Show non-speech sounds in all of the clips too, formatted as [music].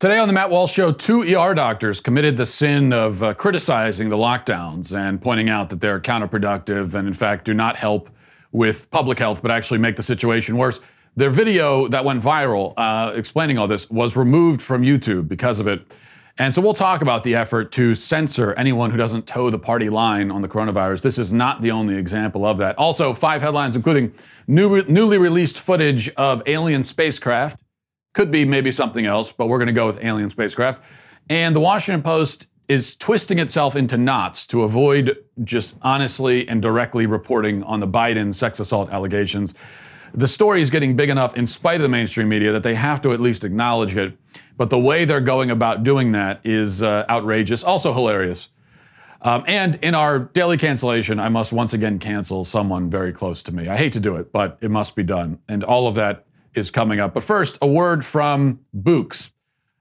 Today on the Matt Walsh Show, two ER doctors committed the sin of uh, criticizing the lockdowns and pointing out that they're counterproductive and, in fact, do not help with public health, but actually make the situation worse. Their video that went viral uh, explaining all this was removed from YouTube because of it. And so we'll talk about the effort to censor anyone who doesn't toe the party line on the coronavirus. This is not the only example of that. Also, five headlines, including new, newly released footage of alien spacecraft could be maybe something else, but we're going to go with alien spacecraft. And the Washington Post is twisting itself into knots to avoid just honestly and directly reporting on the Biden sex assault allegations. The story is getting big enough in spite of the mainstream media that they have to at least acknowledge it. But the way they're going about doing that is uh, outrageous, also hilarious. Um, and in our daily cancellation, I must once again cancel someone very close to me. I hate to do it, but it must be done. And all of that is coming up. But first, a word from Bouqs.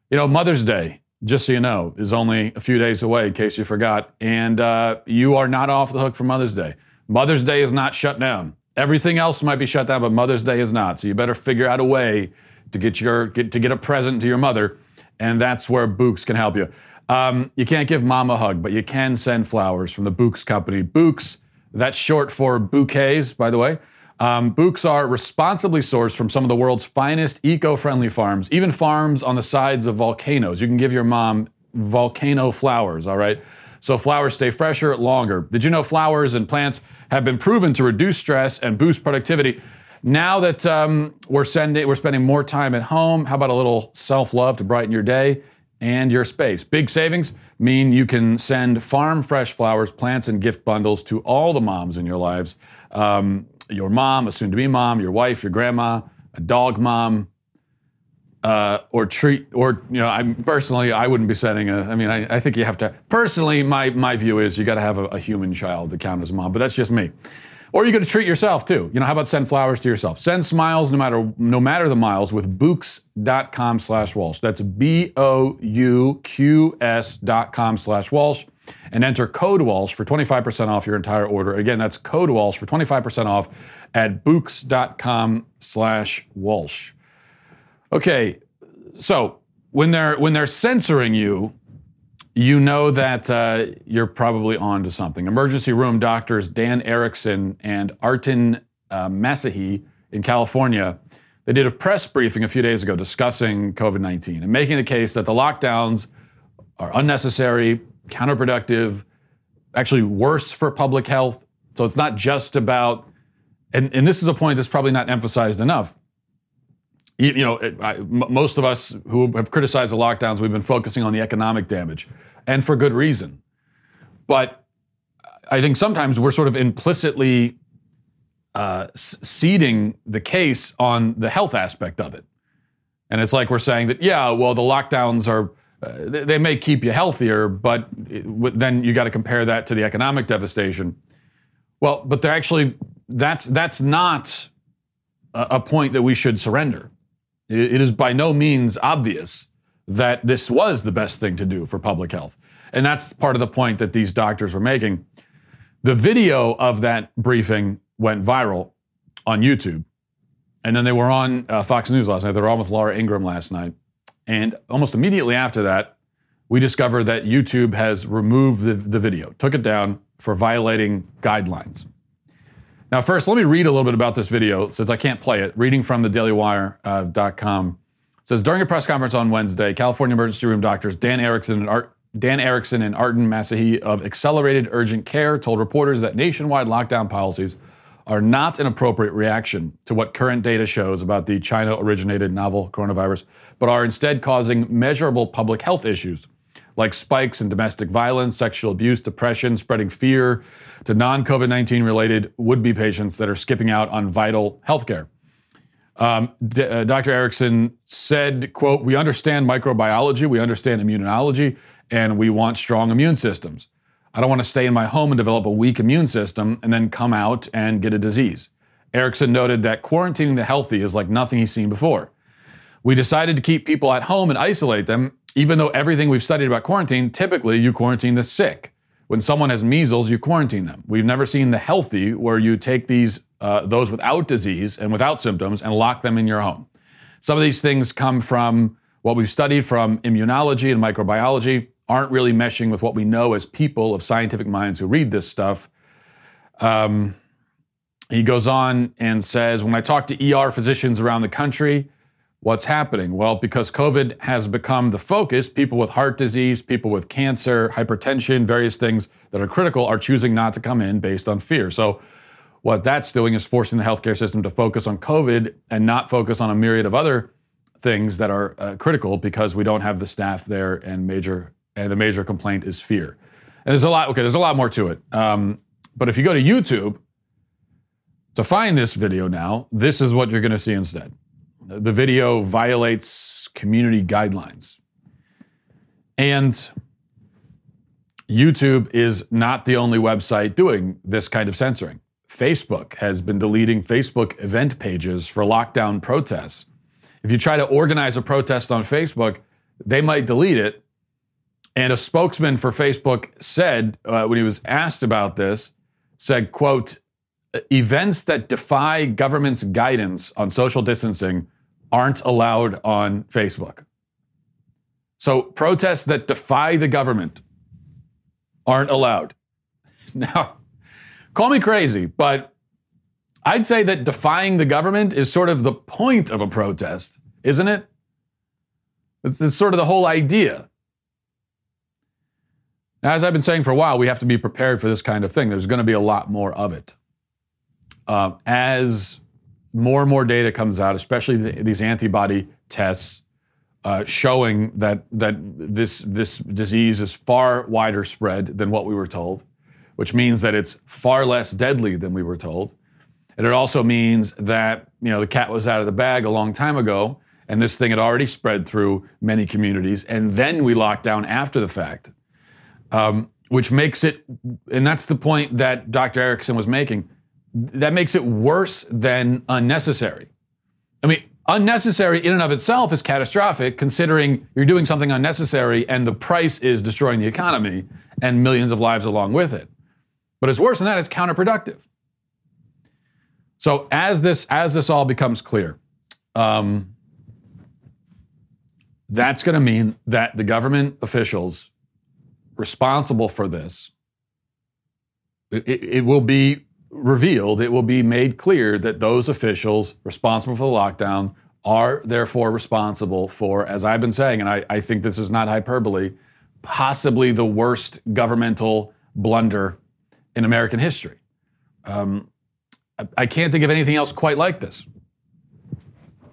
You know, Mother's Day, just so you know, is only a few days away, in case you forgot. And uh, you are not off the hook for Mother's Day. Mother's Day is not shut down. Everything else might be shut down, but Mother's Day is not. So you better figure out a way to get your get, to get a present to your mother, and that's where Bouqs can help you. Um, you can't give mom a hug, but you can send flowers from the Bouqs company. Bouqs, that's short for bouquets, by the way. Um, Bouqs are responsibly sourced from some of the world's finest eco-friendly farms, even farms on the sides of volcanoes. You can give your mom volcano flowers, all right? So flowers stay fresher longer. Did you know flowers and plants have been proven to reduce stress and boost productivity? Now that um, we're, sending, we're spending more time at home, how about a little self-love to brighten your day and your space? Big savings mean you can send farm fresh flowers, plants, and gift bundles to all the moms in your lives. Um, your mom, a soon to be mom, your wife, your grandma, a dog mom, uh, or treat, or, you know, I personally, I wouldn't be sending a, I mean, I, I think you have to, personally, my, my view is you got to have a, a, human child to count as a mom, but that's just me. Or you got to treat yourself too. You know, how about send flowers to yourself? Send smiles no matter no matter the miles with bouqs.com slash Walsh. That's B O U Q S dot com slash Walsh and enter code Walsh for 25% off your entire order. Again, that's code Walsh for 25% off at bouqs.com slash Walsh. Okay, so when they're when they're censoring you, you know that uh, you're probably on to something. Emergency room doctors Dan Erickson and Artin uh, Massihi in California, they did a press briefing a few days ago discussing COVID-19 and making the case that the lockdowns are unnecessary, counterproductive, actually worse for public health. So it's not just about, and, and this is a point that's probably not emphasized enough. You, know, it, I, m- most of us who have criticized the lockdowns, we've been focusing on the economic damage, and for good reason. But I think sometimes we're sort of implicitly uh, ceding the case on the health aspect of it. And it's like we're saying that, yeah, well, the lockdowns are uh, they may keep you healthier, but then you got to compare that to the economic devastation. Well, but they're actually that's that's not a, point that we should surrender. it is by no means obvious that this was the best thing to do for public health, and that's part of the point that these doctors were making. The video of that briefing went viral on YouTube, and then they were on uh, Fox News last night. They were on with Laura Ingraham last night and almost immediately after that, we discover that YouTube has removed the, the video, took it down for violating guidelines. Now, first, let me read a little bit about this video since I can't play it. Reading from the dailywire.com uh, says during a press conference on Wednesday, California emergency room doctors Dan Erickson and Art, Dan Erickson and Artin Massihi of Accelerated Urgent Care told reporters that nationwide lockdown policies are not an appropriate reaction to what current data shows about the China originated novel coronavirus, but are instead causing measurable public health issues like spikes in domestic violence, sexual abuse, depression, spreading fear to non COVID 19 related would be patients that are skipping out on vital healthcare. Um, D- uh, Dr. Erickson said, quote, we understand microbiology, we understand immunology, and we want strong immune systems. I don't want to stay in my home and develop a weak immune system and then come out and get a disease. Erickson noted that quarantining the healthy is like nothing he's seen before. We decided to keep people at home and isolate them, even though everything we've studied about quarantine, typically you quarantine the sick. When someone has measles, you quarantine them. We've never seen the healthy where you take these uh, those without disease and without symptoms and lock them in your home. Some of these things come from what we've studied from immunology and microbiology aren't really meshing with what we know as people of scientific minds who read this stuff. Um, he goes on and says, When I talk to ER physicians around the country, what's happening? Well, because COVID has become the focus, people with heart disease, people with cancer, hypertension, various things that are critical are choosing not to come in based on fear. So, what that's doing is forcing the healthcare system to focus on COVID and not focus on a myriad of other things that are uh, critical because we don't have the staff there and major and the major complaint is fear. And there's a lot. Okay, there's a lot more to it. Um, but if you go to YouTube to find this video now, this is what you're going to see instead. The video violates community guidelines. And YouTube is not the only website doing this kind of censoring. Facebook has been deleting Facebook event pages for lockdown protests. If you try to organize a protest on Facebook, they might delete it and a spokesman for Facebook said, uh, when he was asked about this, said, quote, events that defy government's guidance on social distancing aren't allowed on Facebook. So protests that defy the government aren't allowed. [laughs] Now, call me crazy, but I'd say that defying the government is sort of the point of a protest, isn't it? It's, it's sort of the whole idea. As I've been saying for a while, we have to be prepared for this kind of thing. There's going to be a lot more of it. Uh, as more and more data comes out, especially the, these antibody tests uh, showing that that this this disease is far wider spread than what we were told, which means that it's far less deadly than we were told. And it also means that you know the cat was out of the bag a long time ago, and this thing had already spread through many communities, and then we locked down after the fact um, which makes it, and that's the point that Dr. Erickson was making, that makes it worse than unnecessary. I mean, unnecessary in and of itself is catastrophic, considering you're doing something unnecessary and the price is destroying the economy and millions of lives along with it. But it's worse than that, it's counterproductive. So as this as this all becomes clear, um, that's going to mean that the government officials responsible for this, it, it, will be revealed, it will be made clear that those officials responsible for the lockdown are therefore responsible for, as I've been saying, and I, I think this is not hyperbole, possibly the worst governmental blunder in American history. Um, I, I can't think of anything else quite like this.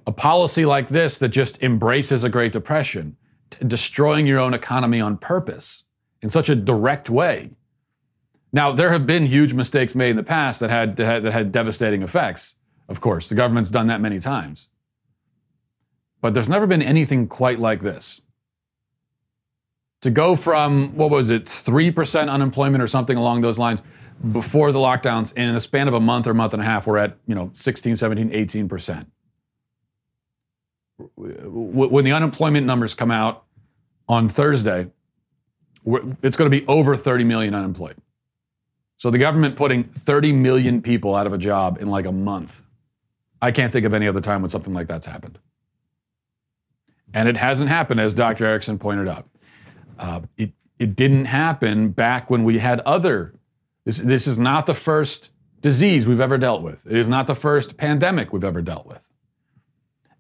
A policy like this that just embraces a Great Depression, t- destroying your own economy on purpose in such a direct way. Now, there have been huge mistakes made in the past that had, that had, that had devastating effects, of course. The government's done that many times. But there's never been anything quite like this. To go from, what was it, 3% unemployment or something along those lines before the lockdowns, and in the span of a month or month and a half, we're at, you know, 16, 17, 18%. When the unemployment numbers come out on Thursday, it's going to be over 30 million unemployed. So the government putting 30 million people out of a job in like a month. I can't think of any other time when something like that's happened. And it hasn't happened, as Dr. Erickson pointed out. Uh, it, it didn't happen back when we had other. This, this is not the first disease we've ever dealt with. It is not the first pandemic we've ever dealt with.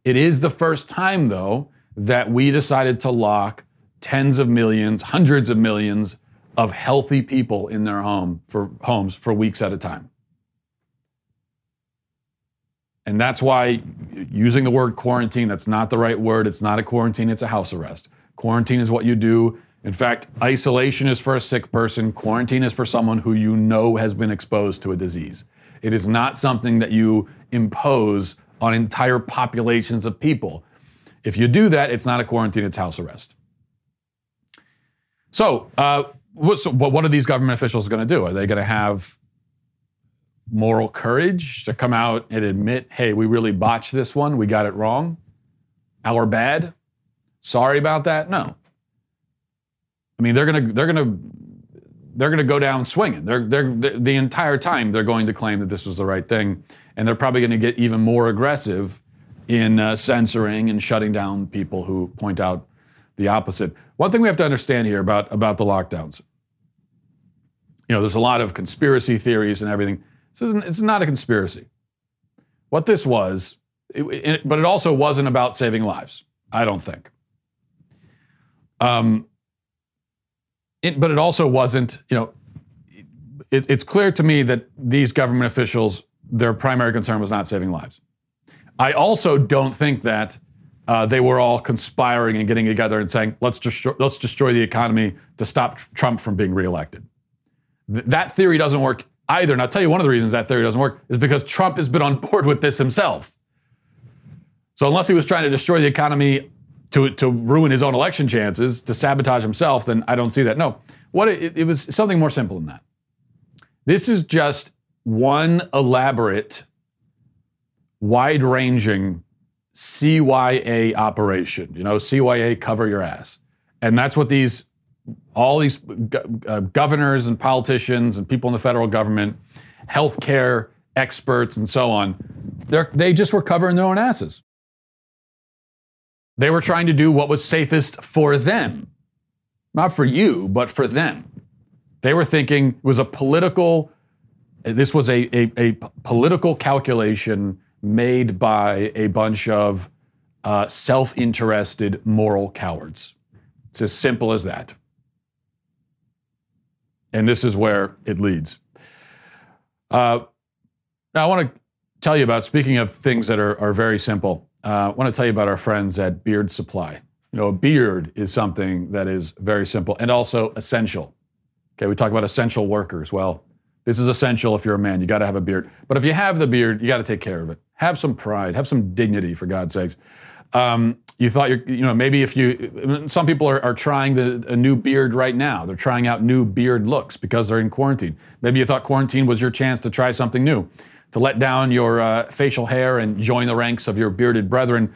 It is the first time, though, that we decided to lock tens of millions, hundreds of millions of healthy people in their home for homes for weeks at a time. And that's why using the word quarantine, that's not the right word. It's not a quarantine, it's a house arrest. Quarantine is what you do. In fact, isolation is for a sick person, quarantine is for someone who you know has been exposed to a disease. It is not something that you impose on entire populations of people. If you do that, it's not a quarantine, it's house arrest. So, uh, what, so what are these government officials going to do? Are they going to have moral courage to come out and admit, hey, we really botched this one, we got it wrong, our bad, sorry about that? No. I mean, they're going to they're going to they're going to go down swinging. They're, they're, they're, the entire time they're going to claim that this was the right thing, and they're probably going to get even more aggressive in uh, censoring and shutting down people who point out the opposite. One thing we have to understand here about, about the lockdowns you know, there's a lot of conspiracy theories and everything. This isn't, it's not a conspiracy. What this was, it, it, but it also wasn't about saving lives, I don't think. Um, it, but it also wasn't, you know, it, it's clear to me that these government officials, their primary concern was not saving lives. I also don't think that uh, they were all conspiring and getting together and saying, let's, destroy, let's destroy the economy to stop Trump from being reelected. Th- that theory doesn't work either. And I'll tell you one of the reasons that theory doesn't work is because Trump has been on [laughs] board with this himself. So unless he was trying to destroy the economy to, to ruin his own election chances, to sabotage himself, then I don't see that. No, what it, it was something more simple than that. This is just one elaborate, wide-ranging CYA operation. You know, CYA cover your ass. And that's what these all these uh, governors and politicians and people in the federal government, healthcare experts and so on, they they just were covering their own asses. They were trying to do what was safest for them. Not for you, but for them. They were thinking it was a political, this was a, a, a political calculation made by a bunch of uh, self interested moral cowards. It's as simple as that. And this is where it leads. Uh, now, I want to tell you about, speaking of things that are, are very simple, uh, I want to tell you about our friends at Beard Supply. You know, a beard is something that is very simple and also essential. Okay, we talk about essential workers. Well, this is essential if you're a man. You got to have a beard. But if you have the beard, you got to take care of it. Have some pride. Have some dignity, for God's sakes. Um, you thought you're, you know, maybe if you, some people are, are trying the, a new beard right now. They're trying out new beard looks because they're in quarantine. Maybe you thought quarantine was your chance to try something new, to let down your uh, facial hair and join the ranks of your bearded brethren.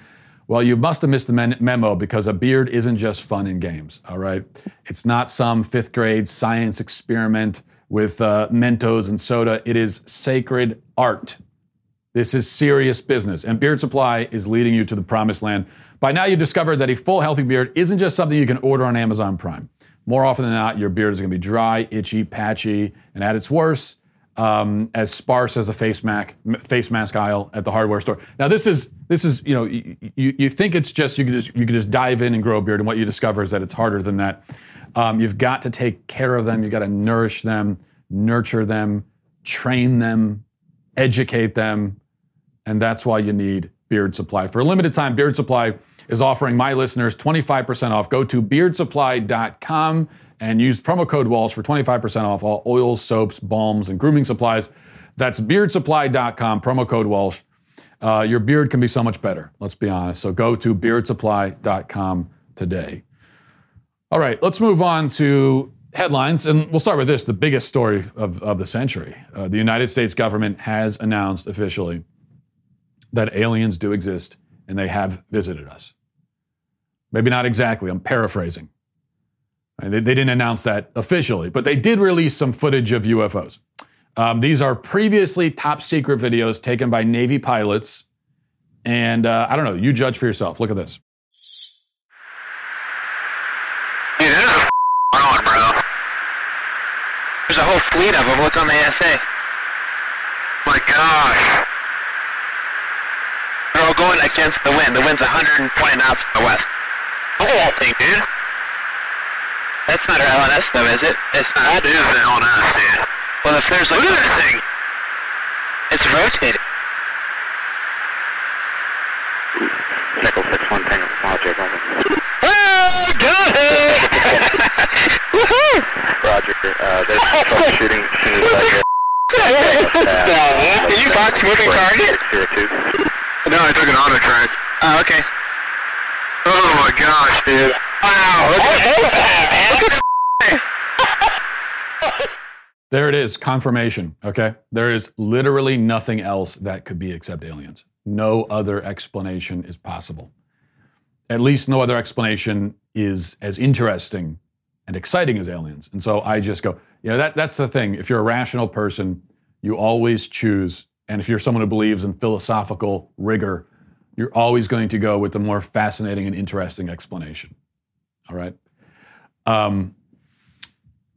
Well, you must have missed the memo because a beard isn't just fun and games, all right? It's not some fifth grade science experiment with uh, Mentos and soda. It is sacred art. This is serious business, and Beard Supply is leading you to the promised land. By now, you've discovered that a full, healthy beard isn't just something you can order on Amazon Prime. More often than not, your beard is going to be dry, itchy, patchy, and at its worst, um, as sparse as a face mask, face mask aisle at the hardware store. Now, this is this is you know you, you think it's just you can just you can just dive in and grow a beard, and what you discover is that it's harder than that. Um, you've got to take care of them. You've got to nourish them, nurture them, train them, educate them, and that's why you need Beard Supply. For a limited time, Beard Supply is offering my listeners 25% off. Go to beardsupply.com and use promo code Walsh for 25% off all oils, soaps, balms, and grooming supplies. That's beardsupply.com, promo code Walsh. Uh, your beard can be so much better, let's be honest. So go to beardsupply.com today. All right, let's move on to headlines, and we'll start with this the biggest story of, of the century. Uh, the United States government has announced officially that aliens do exist and they have visited us. Maybe not exactly, I'm paraphrasing. They, they didn't announce that officially, but they did release some footage of UFOs. Um, these are previously top secret videos taken by Navy pilots. And uh, I don't know, you judge for yourself. Look at this. A whole fleet of them. Look on the ASA. My gosh They're all going against the wind. The wind's 120 knots from the west. Look at that thing, dude. That's not our LNS though, is it? It's not. That is the LNS, dude. Well, if there's like... Look at that thing! It's rotating. Nickel 6-1 Tango Small J Oh, got it! Woohoo! Roger, uh, there's [laughs] troubleshooting shooting soon as I get... Did you box moving target? Here. No, I took an auto track. Oh, okay. Oh my gosh, dude. Wow, look at that, [laughs] There it is, confirmation. Okay. There is literally nothing else that could be except aliens. No other explanation is possible. At least no other explanation is as interesting and exciting as aliens. And so I just go, yeah, that, that's the thing. If you're a rational person, you always choose and if you're someone who believes in philosophical rigor, you're always going to go with the more fascinating and interesting explanation. All right. Um,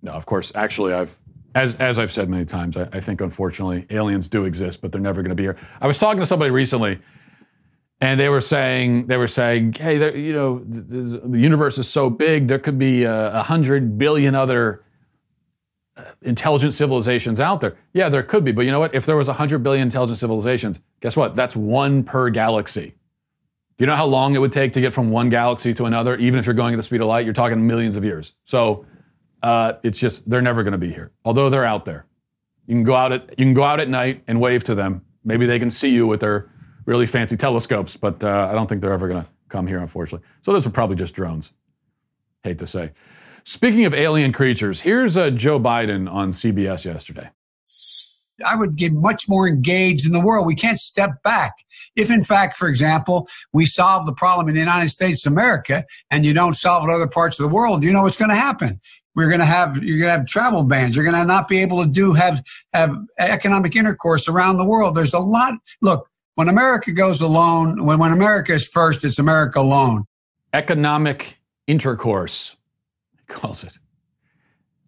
no, of course. Actually, I've as as I've said many times, I, I think unfortunately aliens do exist, but they're never going to be here. I was talking to somebody recently, and they were saying they were saying, hey, there- you know, th- th- the universe is so big, there could be a, hundred billion other uh, intelligent civilizations out there. Yeah, there could be, but you know what? If there was hundred billion intelligent civilizations, guess what? That's one per galaxy. Do you know how long it would take to get from one galaxy to another? Even if you're going at the speed of light, you're talking millions of years. So uh, it's just they're never going to be here, although they're out there. You can go out at you can go out at night and wave to them. Maybe they can see you with their really fancy telescopes, but uh, I don't think they're ever going to come here, unfortunately. So those are probably just drones. Hate to say. Speaking of alien creatures, here's uh, Joe Biden on CBS yesterday. I would get much more engaged in the world. We can't step back. If, in fact, for example, we solve the problem in the United States of America and you don't solve it in other parts of the world, you know what's going to happen. We're going to have you're going to have travel bans. You're going to not be able to do have have economic intercourse around the world. There's a lot. Look, when America goes alone, when when America is first, it's America alone. Economic intercourse, he calls it.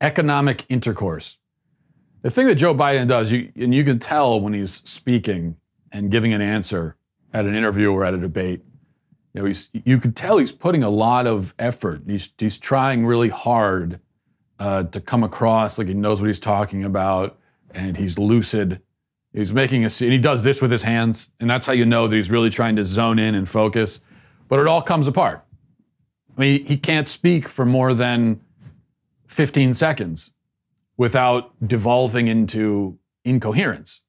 Economic intercourse. The thing that Joe Biden does, you, and you can tell when he's speaking and giving an answer at an interview or at a debate, you know, he's, you could tell he's putting a lot of effort. He's, he's trying really hard uh, to come across like he knows what he's talking about and he's lucid. He's making a scene. And he does this with his hands, and that's how you know that he's really trying to zone in and focus. But it all comes apart. I mean, he can't speak for more than 15 seconds without devolving into incoherence.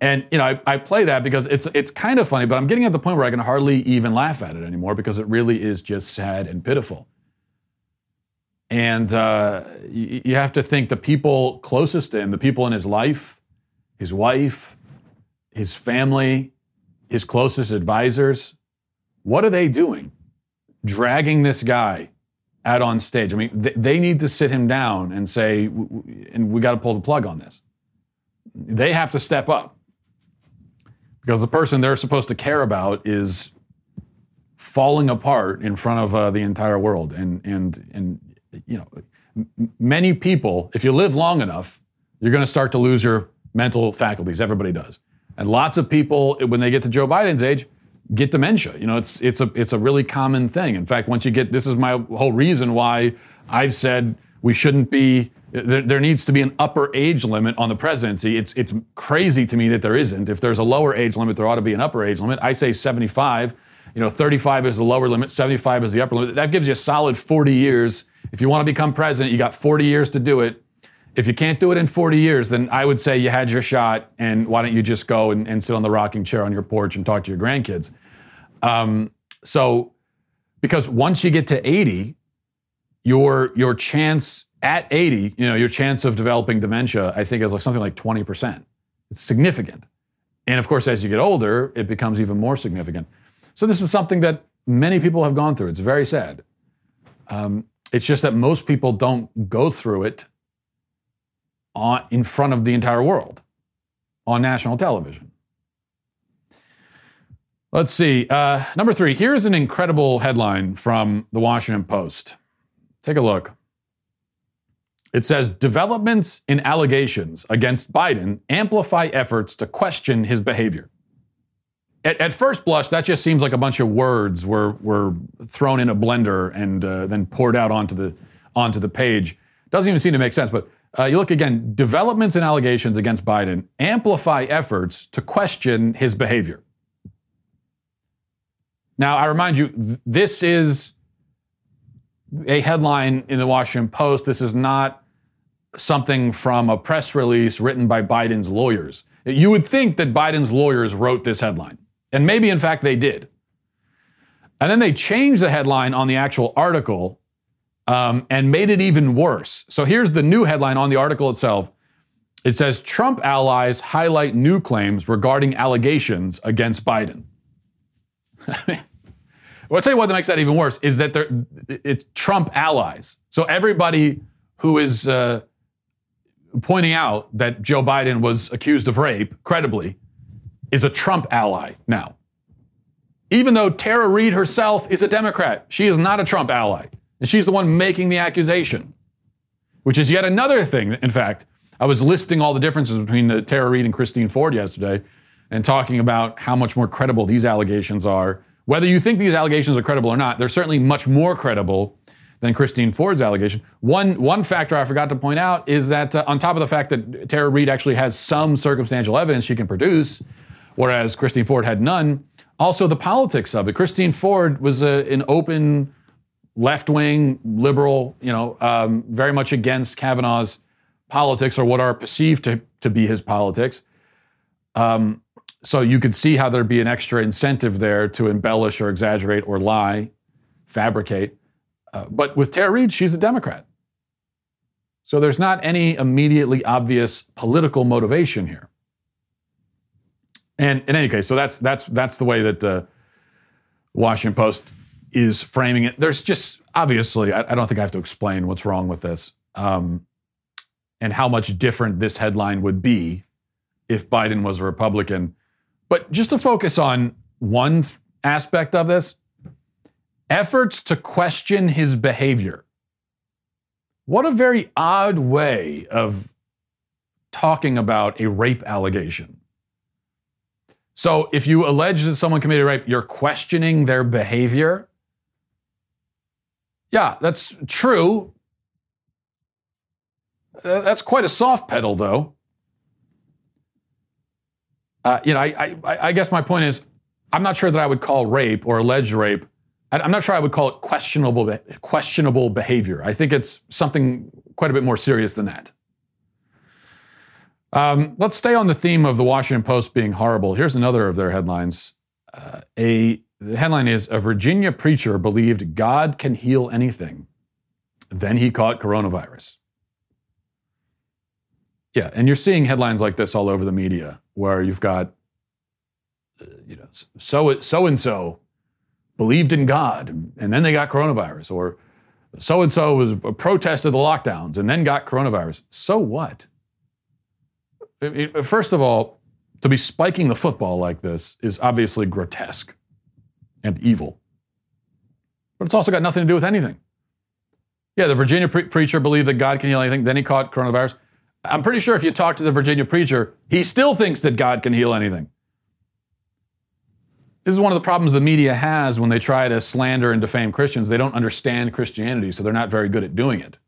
And you know, I, I play that because it's it's kind of funny, but I'm getting at the point where I can hardly even laugh at it anymore because it really is just sad and pitiful. And uh, you, you have to think the people closest to him, the people in his life, his wife, his family, his closest advisors, what are they doing? Dragging this guy out on stage. I mean, th- they need to sit him down and say, w- w- and we got to pull the plug on this. They have to step up because the person they're supposed to care about is falling apart in front of uh, the entire world. And and and you know, m- many people, if you live long enough, you're going to start to lose your mental faculties. Everybody does, and lots of people when they get to Joe Biden's age get dementia. You know, it's it's a it's a really common thing. In fact, once you get this is my whole reason why I've said we shouldn't be there, there needs to be an upper age limit on the presidency. It's it's crazy to me that there isn't. If there's a lower age limit, there ought to be an upper age limit. I say 75. You know, 35 is the lower limit, 75 is the upper limit. That gives you a solid 40 years. If you want to become president, you got 40 years to do it. If you can't do it in 40 years, then I would say you had your shot, and why don't you just go and, and sit on the rocking chair on your porch and talk to your grandkids? Um, so, because once you get to 80, your your chance at 80, you know, your chance of developing dementia, I think is like something like 20%. It's significant. And of course, as you get older, it becomes even more significant. So this is something that many people have gone through. It's very sad. Um, it's just that most people don't go through it on, in front of the entire world on national television. Let's see. Uh, number three, here's an incredible headline from the Washington Post. Take a look. It says developments in allegations against Biden amplify efforts to question his behavior. At, at first blush, that just seems like a bunch of words were, were thrown in a blender and uh, then poured out onto the, onto the page. Doesn't even seem to make sense, but uh, you look again developments and allegations against Biden amplify efforts to question his behavior. Now, I remind you, th- this is a headline in the Washington Post. This is not something from a press release written by Biden's lawyers. You would think that Biden's lawyers wrote this headline, and maybe in fact they did. And then they changed the headline on the actual article um, and made it even worse. So here's the new headline on the article itself. It says Trump allies highlight new claims regarding allegations against Biden. [laughs] well, I'll tell you what makes that even worse is that they're, it's Trump allies. So everybody who is uh, pointing out that Joe Biden was accused of rape, credibly, is a Trump ally now. even though Tara Reade herself is a Democrat. She is not a Trump ally. And she's the one making the accusation, which is yet another thing. In fact, I was listing all the differences between the Tara Reade and Christine Ford yesterday and talking about how much more credible these allegations are. Whether you think these allegations are credible or not, they're certainly much more credible than Christine Ford's allegation. One, one factor I forgot to point out is that uh, on top of the fact that Tara Reade actually has some circumstantial evidence she can produce, whereas Christine Ford had none, also the politics of it. Christine Ford was a, an open left wing liberal, you know, um, very much against Kavanaugh's politics or what are perceived to, to be his politics. Um, so you could see how there'd be an extra incentive there to embellish or exaggerate or lie, fabricate. Uh, but with Tara Reade, she's a Democrat. So there's not any immediately obvious political motivation here. And in any case, so that's that's that's the way that the Washington Post is framing it. There's just obviously, I, I don't think I have to explain what's wrong with this, um, and how much different this headline would be if Biden was a Republican. But just to focus on one aspect of this, efforts to question his behavior. What a very odd way of talking about a rape allegation. So if you allege that someone committed rape, you're questioning their behavior. Yeah, that's true. That's quite a soft pedal, though. Uh, you know, I, I, I guess my point is, I'm not sure that I would call rape or alleged rape. I'm not sure I would call it questionable, questionable behavior. I think it's something quite a bit more serious than that. Um, let's stay on the theme of the Washington Post being horrible. Here's another of their headlines. Uh, a the headline is a Virginia preacher believed God can heal anything. Then he caught coronavirus. Yeah, and you're seeing headlines like this all over the media where you've got uh, you know so so and so believed in God and then they got coronavirus or so and so was protested the lockdowns and then got coronavirus. So what? First of all, to be spiking the football like this is obviously grotesque and evil. But it's also got nothing to do with anything. Yeah, the Virginia pre- preacher believed that God can heal anything, then he caught coronavirus. I'm pretty sure if you talk to the Virginia preacher, he still thinks that God can heal anything. This is one of the problems the media has when they try to slander and defame Christians. They don't understand Christianity, so they're not very good at doing it.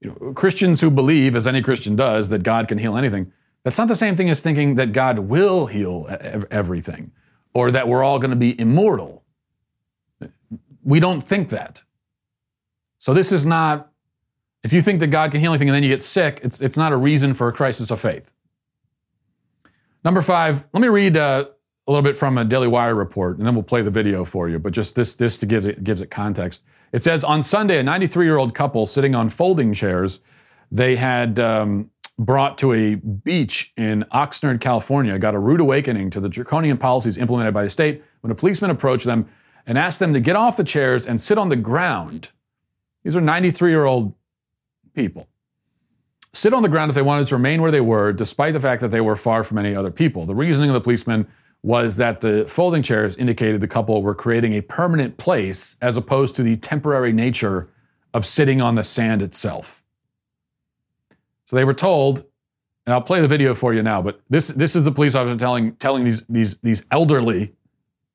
You know, Christians who believe, as any Christian does, that God can heal anything, that's not the same thing as thinking that God will heal everything or that we're all going to be immortal. We don't think that. So this is not, if you think that God can heal anything and then you get sick, it's, it's not a reason for a crisis of faith. Number five, let me read uh, a little bit from a Daily Wire report, and then we'll play the video for you. But just this, this to give it gives it context. It says on Sunday, a 93-year-old couple sitting on folding chairs, they had um, brought to a beach in Oxnard, California, got a rude awakening to the draconian policies implemented by the state when a policeman approached them and asked them to get off the chairs and sit on the ground. These are 93-year-old people sit on the ground if they wanted to remain where they were, despite the fact that they were far from any other people. The reasoning of the policeman was that the folding chairs indicated the couple were creating a permanent place as opposed to the temporary nature of sitting on the sand itself. So they were told, and I'll play the video for you now, but this, this is the police officer telling, telling these, these, these elderly,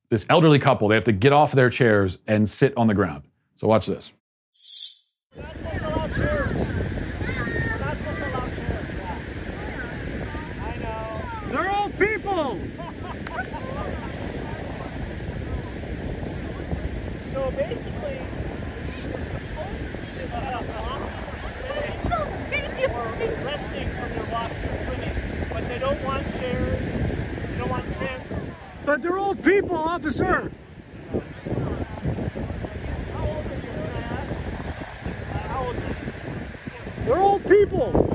this elderly couple, they have to get off their chairs and sit on the ground. So watch this. They're old people. so basically, you're supposed to be just kind of walking or swimming or resting from their walking or swimming, but they don't want chairs, they don't want tents. They're old people, officer. They're old people.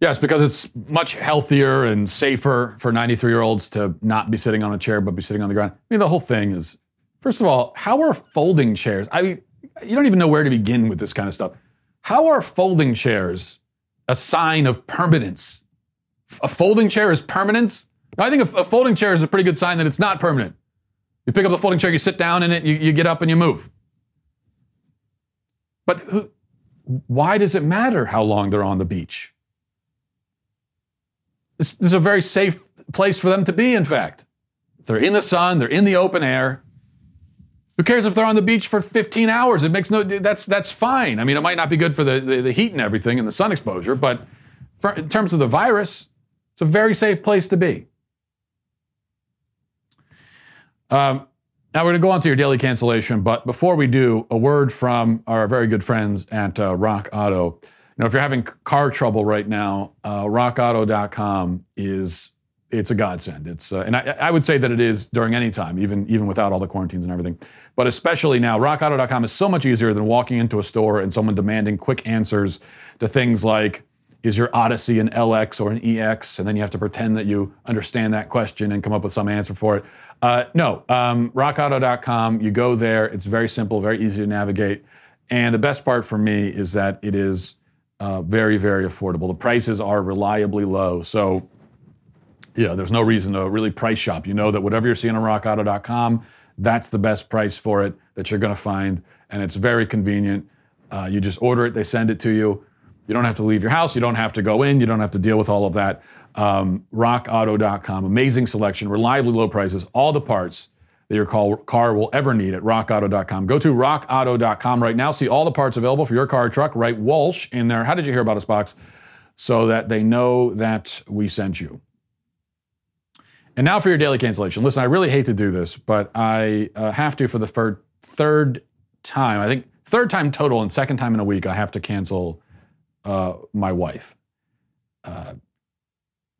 Yes, because it's much healthier and safer for 93 year olds to not be sitting on a chair but be sitting on the ground. I mean, the whole thing is, first of all, how are folding chairs? I mean, you don't even know where to begin with this kind of stuff. How are folding chairs a sign of permanence. A folding chair is permanence? I think a, a folding chair is a pretty good sign that it's not permanent. You pick up the folding chair, you sit down in it, you, you get up and you move. But who, why does it matter how long they're on the beach? This, this is a very safe place for them to be, in fact. They're in the sun, they're in the open air. Who cares if they're on the beach for 15 hours? It makes no that's that's fine. I mean, it might not be good for the, the, the heat and everything and the sun exposure, but for, in terms of the virus, it's a very safe place to be. Um, now we're going to go on to your daily cancellation, but before we do, a word from our very good friends at uh, Rock Auto. Now, if you're having car trouble right now, uh, RockAuto.com is it's a godsend. It's uh, and I, I, would say that it is during any time, even even without all the quarantines and everything. But especially now, RockAuto.com is so much easier than walking into a store and someone demanding quick answers to things like, "Is your Odyssey an LX or an EX?" And then you have to pretend that you understand that question and come up with some answer for it. Uh, no, um, RockAuto.com. You go there. It's very simple, very easy to navigate. And the best part for me is that it is uh, very, very affordable. The prices are reliably low. So yeah, there's no reason to really price shop. You know that whatever you're seeing on rockauto.com, that's the best price for it that you're going to find. And it's very convenient. Uh, you just order it, they send it to you. You don't have to leave your house. You don't have to go in. You don't have to deal with all of that. Um, rockauto.com, amazing selection, reliably low prices, all the parts that your car will ever need at rockauto.com. Go to rockauto.com right now. See all the parts available for your car or truck. Write Walsh in there. How did you hear about us box? So that they know that we sent you. And now for your daily cancellation. Listen, I really hate to do this, but I uh, have to for the third, third time. I think third time total and second time in a week. I have to cancel uh, my wife, uh,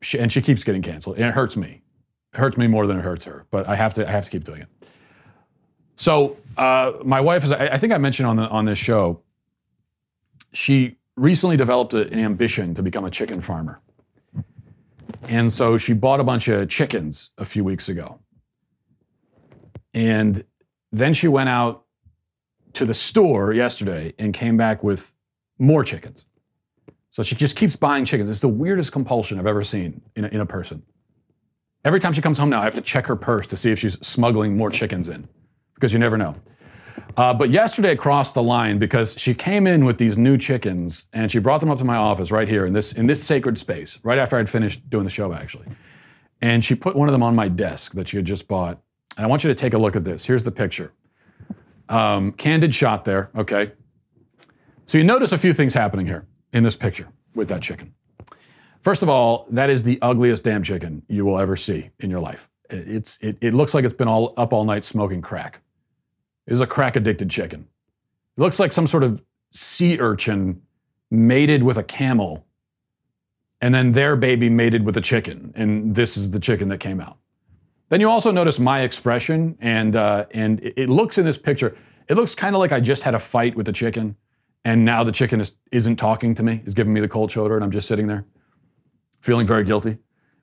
she, and she keeps getting canceled, and it hurts me. It hurts me more than it hurts her, but I have to. I have to keep doing it. So uh, my wife is. I, I think I mentioned on the on this show. She recently developed a, an ambition to become a chicken farmer. And so she bought a bunch of chickens a few weeks ago. And then she went out to the store yesterday and came back with more chickens. So she just keeps buying chickens. It's the weirdest compulsion I've ever seen in a, in a person. Every time she comes home now, I have to check her purse to see if she's smuggling more chickens in because you never know. Uh, but yesterday crossed the line because she came in with these new chickens and she brought them up to my office right here in this in this sacred space, right after I'd finished doing the show actually. And she put one of them on my desk that she had just bought. And I want you to take a look at this. Here's the picture. Um, candid shot there, okay? So you notice a few things happening here in this picture with that chicken. First of all, that is the ugliest damn chicken you will ever see in your life. It's, it, it looks like it's been all up all night smoking crack is a crack addicted chicken. It looks like some sort of sea urchin mated with a camel, and then their baby mated with a chicken, and this is the chicken that came out. Then you also notice my expression, and uh, and it looks in this picture, it looks kind of like I just had a fight with the chicken, and now the chicken is, isn't talking to me, is giving me the cold shoulder, and I'm just sitting there, feeling very guilty.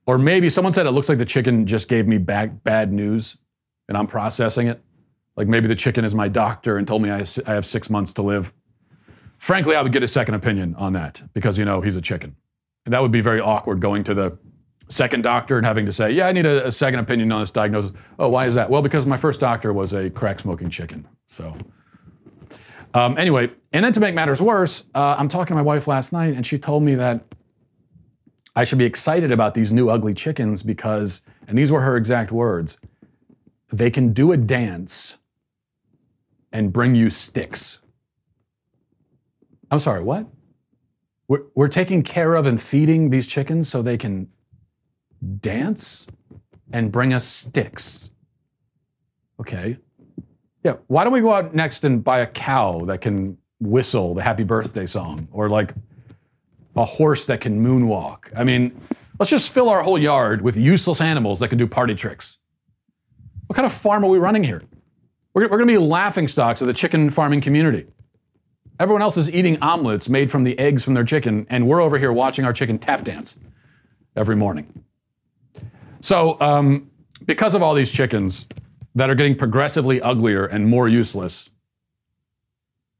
Or maybe someone said it looks like the chicken just gave me bad, bad news, and I'm processing it. Like maybe the chicken is my doctor and told me I have six months to live. Frankly, I would get a second opinion on that because, you know, he's a chicken. And that would be very awkward going to the second doctor and having to say, yeah, I need a, a second opinion on this diagnosis. Oh, why is that? Well, because my first doctor was a crack smoking chicken. So, um, anyway, and then to make matters worse, uh, I'm talking to my wife last night and she told me that I should be excited about these new ugly chickens because, and these were her exact words, they can do a dance and bring you sticks. I'm sorry, what? We're, we're taking care of and feeding these chickens so they can dance and bring us sticks. Okay. Yeah, why don't we go out next and buy a cow that can whistle the happy birthday song or like a horse that can moonwalk? I mean, let's just fill our whole yard with useless animals that can do party tricks. What kind of farm are we running here? We're, we're going to be laughing stocks of the chicken farming community. Everyone else is eating omelets made from the eggs from their chicken, and we're over here watching our chicken tap dance every morning. So, um, because of all these chickens that are getting progressively uglier and more useless,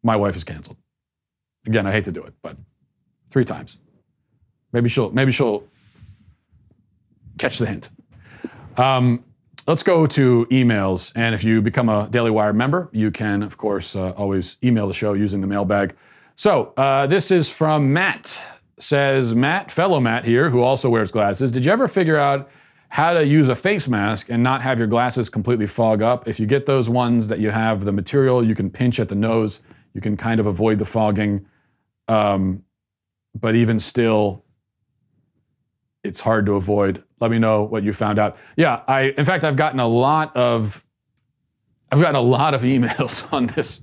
my wife is canceled. Again, I hate to do it, but three times. Maybe she'll maybe she'll catch the hint. Um, let's go to emails. And if you become a Daily Wire member, you can, of course, uh, always email the show using the mailbag. So uh, this is from Matt. Says Matt, fellow Matt here, who also wears glasses. Did you ever figure out how to use a face mask and not have your glasses completely fog up? If you get those ones that you have the material, you can pinch at the nose. You can kind of avoid the fogging. Um, but even still, it's hard to avoid. Let me know what you found out. Yeah, I in fact I've gotten a lot of I've gotten a lot of [laughs] emails on this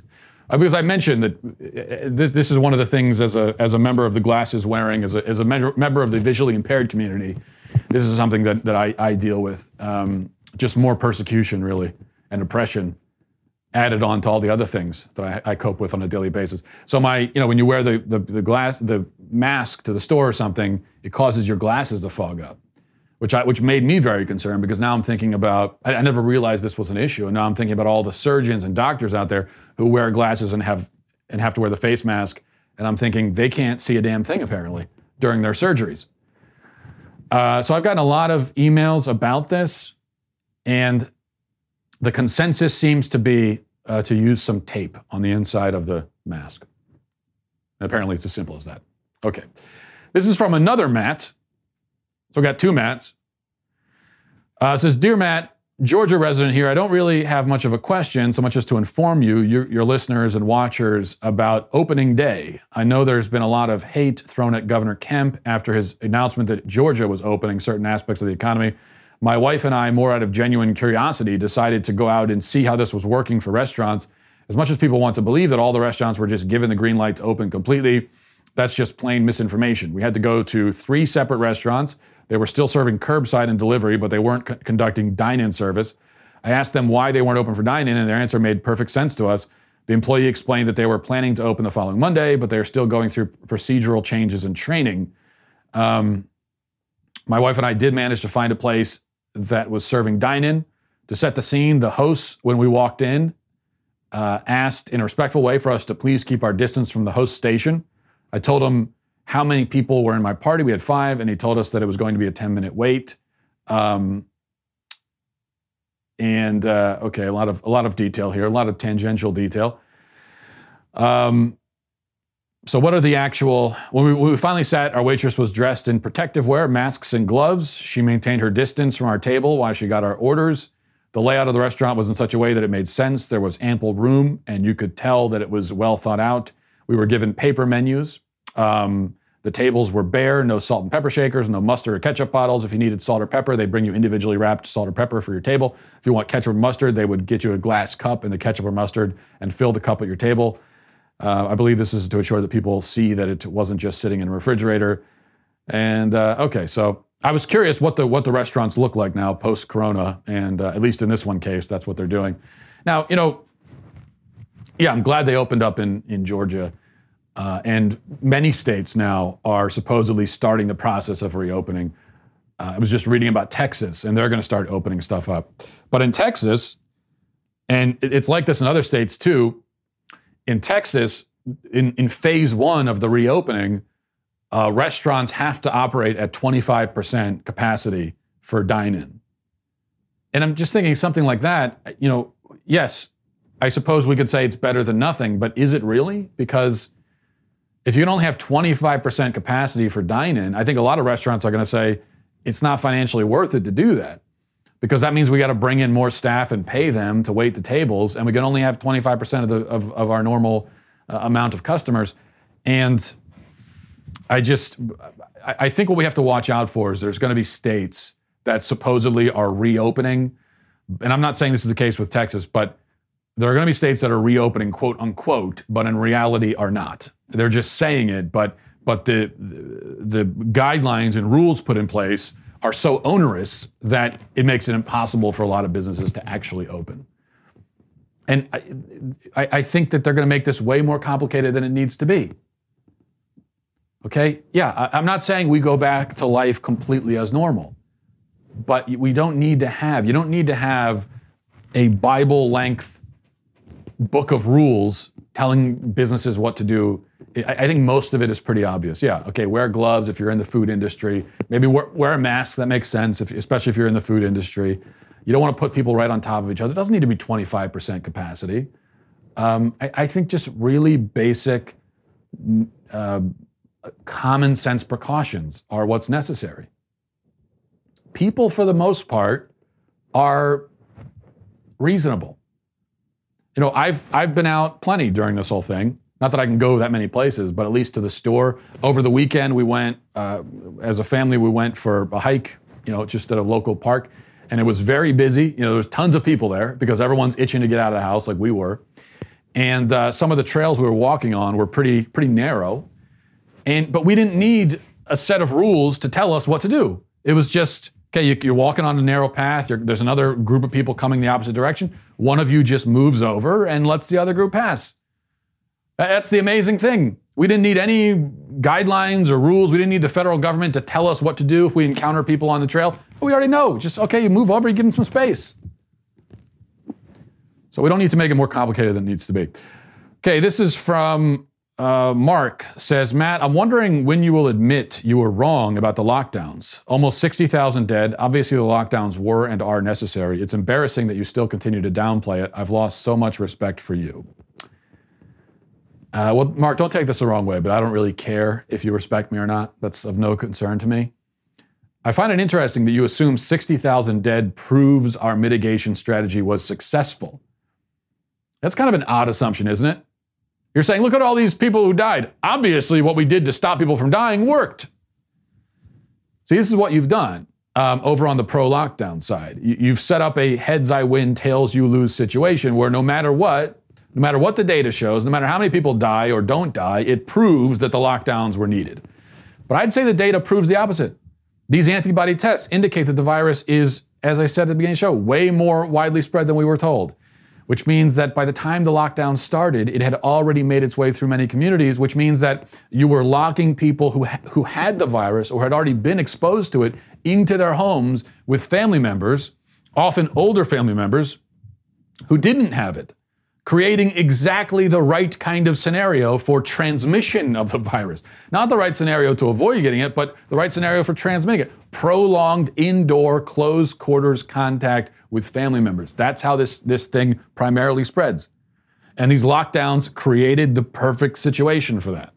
uh, because I mentioned that uh, this this is one of the things as a as a member of the glasses wearing as a as a member member of the visually impaired community. This is something that that I, I deal with. Um, just more persecution really and oppression added on to all the other things that I, I, cope with on a daily basis. So my, you know, when you wear the, the, the glass, the mask to the store or something, it causes your glasses to fog up, which I, which made me very concerned because now I'm thinking about, I, I never realized this was an issue. And now I'm thinking about all the surgeons and doctors out there who wear glasses and have, and have to wear the face mask. And I'm thinking they can't see a damn thing apparently during their surgeries. Uh, so I've gotten a lot of emails about this and the consensus seems to be uh, to use some tape on the inside of the mask. And apparently, it's as simple as that. Okay. This is from another Matt. So we got two Matts. Uh, says, Dear Matt, Georgia resident here. I don't really have much of a question, so much as to inform you, your, your, listeners and watchers, about opening day. I know there's been a lot of hate thrown at Governor Kemp after his announcement that Georgia was opening certain aspects of the economy. My wife and I, more out of genuine curiosity, decided to go out and see how this was working for restaurants. As much as people want to believe that all the restaurants were just given the green light to open completely, that's just plain misinformation. We had to go to three separate restaurants. They were still serving curbside and delivery, but they weren't c- conducting dine in service. I asked them why they weren't open for dine in, and their answer made perfect sense to us. The employee explained that they were planning to open the following Monday, but they're still going through procedural changes and training. Um, my wife and I did manage to find a place that was serving dine in. To set the scene, the hosts, when we walked in, uh, asked in a respectful way for us to please keep our distance from the host station. I told him how many people were in my party. We had five, and he told us that it was going to be a 10 minute wait. Um, and uh, okay, a lot of a lot of detail here, a lot of tangential detail. Um, so what are the actual when we, when we, finally sat our waitress was dressed in protective wear masks and gloves. She maintained her distance from our table while she got our orders. The layout of the restaurant was in such a way that it made sense. There was ample room and you could tell that it was well thought out. We were given paper menus. Um, the tables were bare no salt and pepper shakers no mustard or ketchup bottles. If you needed salt or pepper they'd bring you individually wrapped salt or pepper for your table. If you want ketchup or mustard they would get you a glass cup and the ketchup or mustard and fill the cup at your table uh, I believe this is to ensure that people see that it wasn't just sitting in a refrigerator. And uh, okay, so I was curious what the what the restaurants look like now post Corona, and uh, at least in this one case, that's what they're doing. Now, you know, yeah, I'm glad they opened up in in Georgia, uh, and many states now are supposedly starting the process of reopening. Uh, I was just reading about Texas, and they're going to start opening stuff up. But in Texas, and it's like this in other states too in Texas, in, in phase one of the reopening, uh, restaurants have to operate at 25% capacity for dine in. And I'm just thinking something like that, you know, yes, I suppose we could say it's better than nothing, but is it really? Because if you can only have 25% capacity for dine in, I think a lot of restaurants are going to say it's not financially worth it to do that because that means we got to bring in more staff and pay them to wait the tables, and we can only have 25% of the of, of our normal uh, amount of customers. And I just I, I think what we have to watch out for is there's going to be states that supposedly are reopening, and I'm not saying this is the case with Texas, but there are going to be states that are reopening, quote unquote, but in reality are not. They're just saying it, but but the the guidelines and rules put in place are so onerous that it makes it impossible for a lot of businesses to actually open. And I, I think that they're going to make this way more complicated than it needs to be. Okay? Yeah, I'm not saying we go back to life completely as normal, but we don't need to have, you don't need to have a Bible length book of rules telling businesses what to do I think most of it is pretty obvious. Yeah, okay, wear gloves if you're in the food industry. Maybe wear, wear a mask. That makes sense, if, especially if you're in the food industry. You don't want to put people right on top of each other. It doesn't need to be 25% capacity. Um, I, I think just really basic, uh, common sense precautions are what's necessary. People, for the most part, are reasonable. You know, I've I've been out plenty during this whole thing. Not that I can go that many places, but at least to the store. Over the weekend, we went uh, as a family. We went for a hike. You know, just at a local park, and it was very busy. You know, there's tons of people there because everyone's itching to get out of the house, like we were. And uh, some of the trails we were walking on were pretty pretty narrow, and but we didn't need a set of rules to tell us what to do. It was just okay. You, you're walking on a narrow path. There's another group of people coming the opposite direction. One of you just moves over and lets the other group pass. That's the amazing thing. We didn't need any guidelines or rules. We didn't need the federal government to tell us what to do if we encounter people on the trail. We already know. Just okay, you move over, you give them some space. So we don't need to make it more complicated than it needs to be. Okay, this is from uh, Mark. Says Matt, I'm wondering when you will admit you were wrong about the lockdowns. Almost 60,000 dead. Obviously, the lockdowns were and are necessary. It's embarrassing that you still continue to downplay it. I've lost so much respect for you. Uh, well, Mark, don't take this the wrong way, but I don't really care if you respect me or not. That's of no concern to me. I find it interesting that you assume 60,000 dead proves our mitigation strategy was successful. That's kind of an odd assumption, isn't it? You're saying, look at all these people who died. Obviously, what we did to stop people from dying worked. See, this is what you've done um, over on the pro lockdown side. You, you've set up a heads I win, tails you lose situation where no matter what, no matter what the data shows, no matter how many people die or don't die, it proves that the lockdowns were needed. But I'd say the data proves the opposite. These antibody tests indicate that the virus is, as I said at the beginning of the show, way more widely spread than we were told, which means that by the time the lockdown started, it had already made its way through many communities, which means that you were locking people who, ha- who had the virus or had already been exposed to it into their homes with family members, often older family members, who didn't have it creating exactly the right kind of scenario for transmission of the virus. Not the right scenario to avoid getting it, but the right scenario for transmitting it. Prolonged indoor closed quarters contact with family members. That's how this, this thing primarily spreads. And these lockdowns created the perfect situation for that.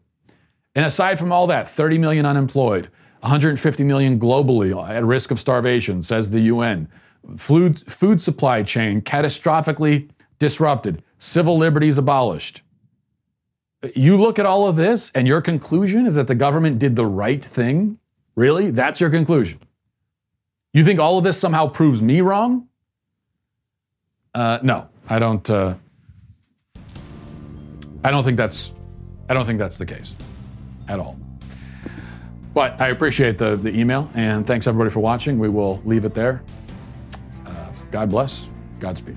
And aside from all that, 30 million unemployed, 150 million globally at risk of starvation, says the UN. Food, food supply chain catastrophically disrupted, civil liberties abolished. You look at all of this, and your conclusion is that the government did the right thing? Really? That's your conclusion? You think all of this somehow proves me wrong? Uh, no, I don't. Uh, I don't think that's. I don't think that's the case, at all. But I appreciate the the email, and thanks everybody for watching. We will leave it there. Uh, God bless. Godspeed.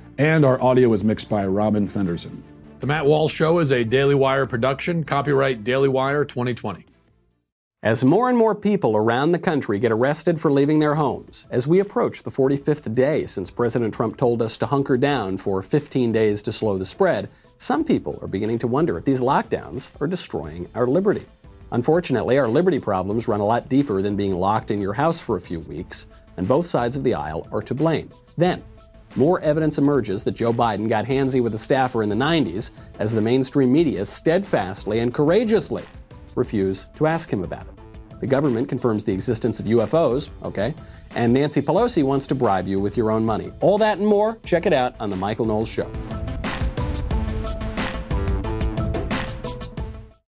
and our audio is mixed by Robin Fenderson. The Matt Walsh Show is a Daily Wire production, copyright Daily Wire 2020. As more and more people around the country get arrested for leaving their homes, as we approach the 45th day since President Trump told us to hunker down for 15 days to slow the spread, some people are beginning to wonder if these lockdowns are destroying our liberty. Unfortunately, our liberty problems run a lot deeper than being locked in your house for a few weeks, and both sides of the aisle are to blame. Then, more evidence emerges that Joe Biden got handsy with a staffer in the 90s as the mainstream media steadfastly and courageously refuse to ask him about it. The government confirms the existence of UFOs, okay, and Nancy Pelosi wants to bribe you with your own money. All that and more, check it out on The Michael Knowles Show.